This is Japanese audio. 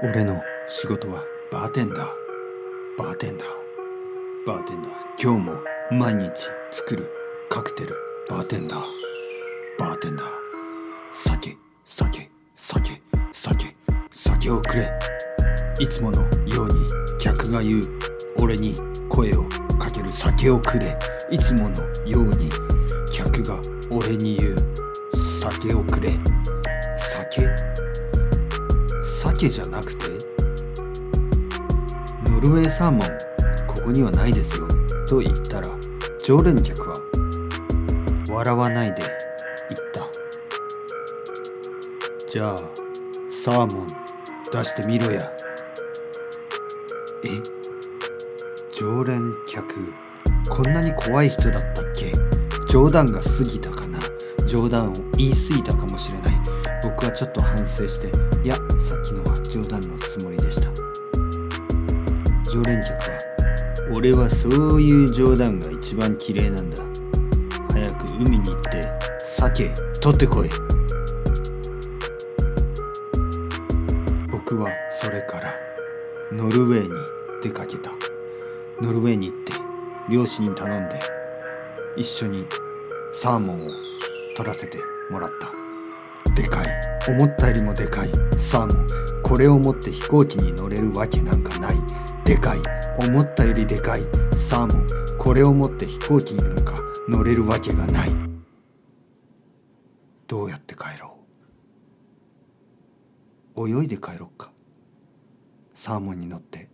俺の仕事はバーテンダー。バーテンダー。バーテンダー。今日も毎日作るカクテル。バーテンダー。バーテンダー。酒。酒。酒。酒。酒をくれ。いつものように客が言う。俺に声をかける。酒をくれ。いつものように。客が俺に言う。酒をくれ。酒。鮭じゃなくてノルウェーサーモンここにはないですよと言ったら常連客は笑わないで言った。じゃあサーモン出してみろや。え？常連客こんなに怖い人だったっけ？冗談が過ぎたかな？冗談を言い過ぎたかもしれない。僕はちょっと反省していやさっきのは冗談のつもりでした。常連客は俺はそういう冗談が一番綺麗なんだ。早く海に行って鮭取ってこい。僕はそれからノルウェーに出かけた。ノルウェーに行って漁師に頼んで一緒にサーモンを取らせてもらった。思ったよりもでかい。サーモンこれを持って飛行機に乗れるわけなんかない。でかい。思ったよりでかい。サーモンこれを持って飛行機になんか。乗れるわけがない。どうやって帰ろう。泳いで帰ろっか。サーモンに乗って。